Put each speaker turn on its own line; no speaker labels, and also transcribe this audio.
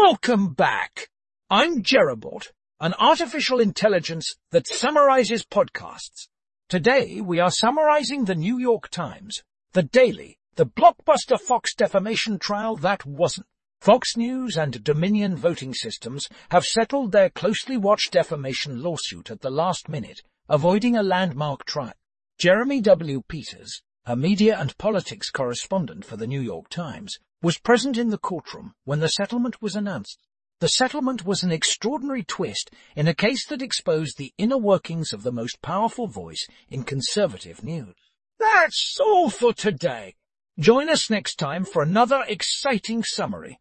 Welcome back. I'm JeremyBot, an artificial intelligence that summarizes podcasts. Today we are summarizing the New York Times, the Daily, the blockbuster Fox defamation trial that wasn't. Fox News and Dominion voting systems have settled their closely watched defamation lawsuit at the last minute, avoiding a landmark trial. Jeremy W. Peters, a media and politics correspondent for the New York Times, was present in the courtroom when the settlement was announced. The settlement was an extraordinary twist in a case that exposed the inner workings of the most powerful voice in conservative news. That's all for today. Join us next time for another exciting summary.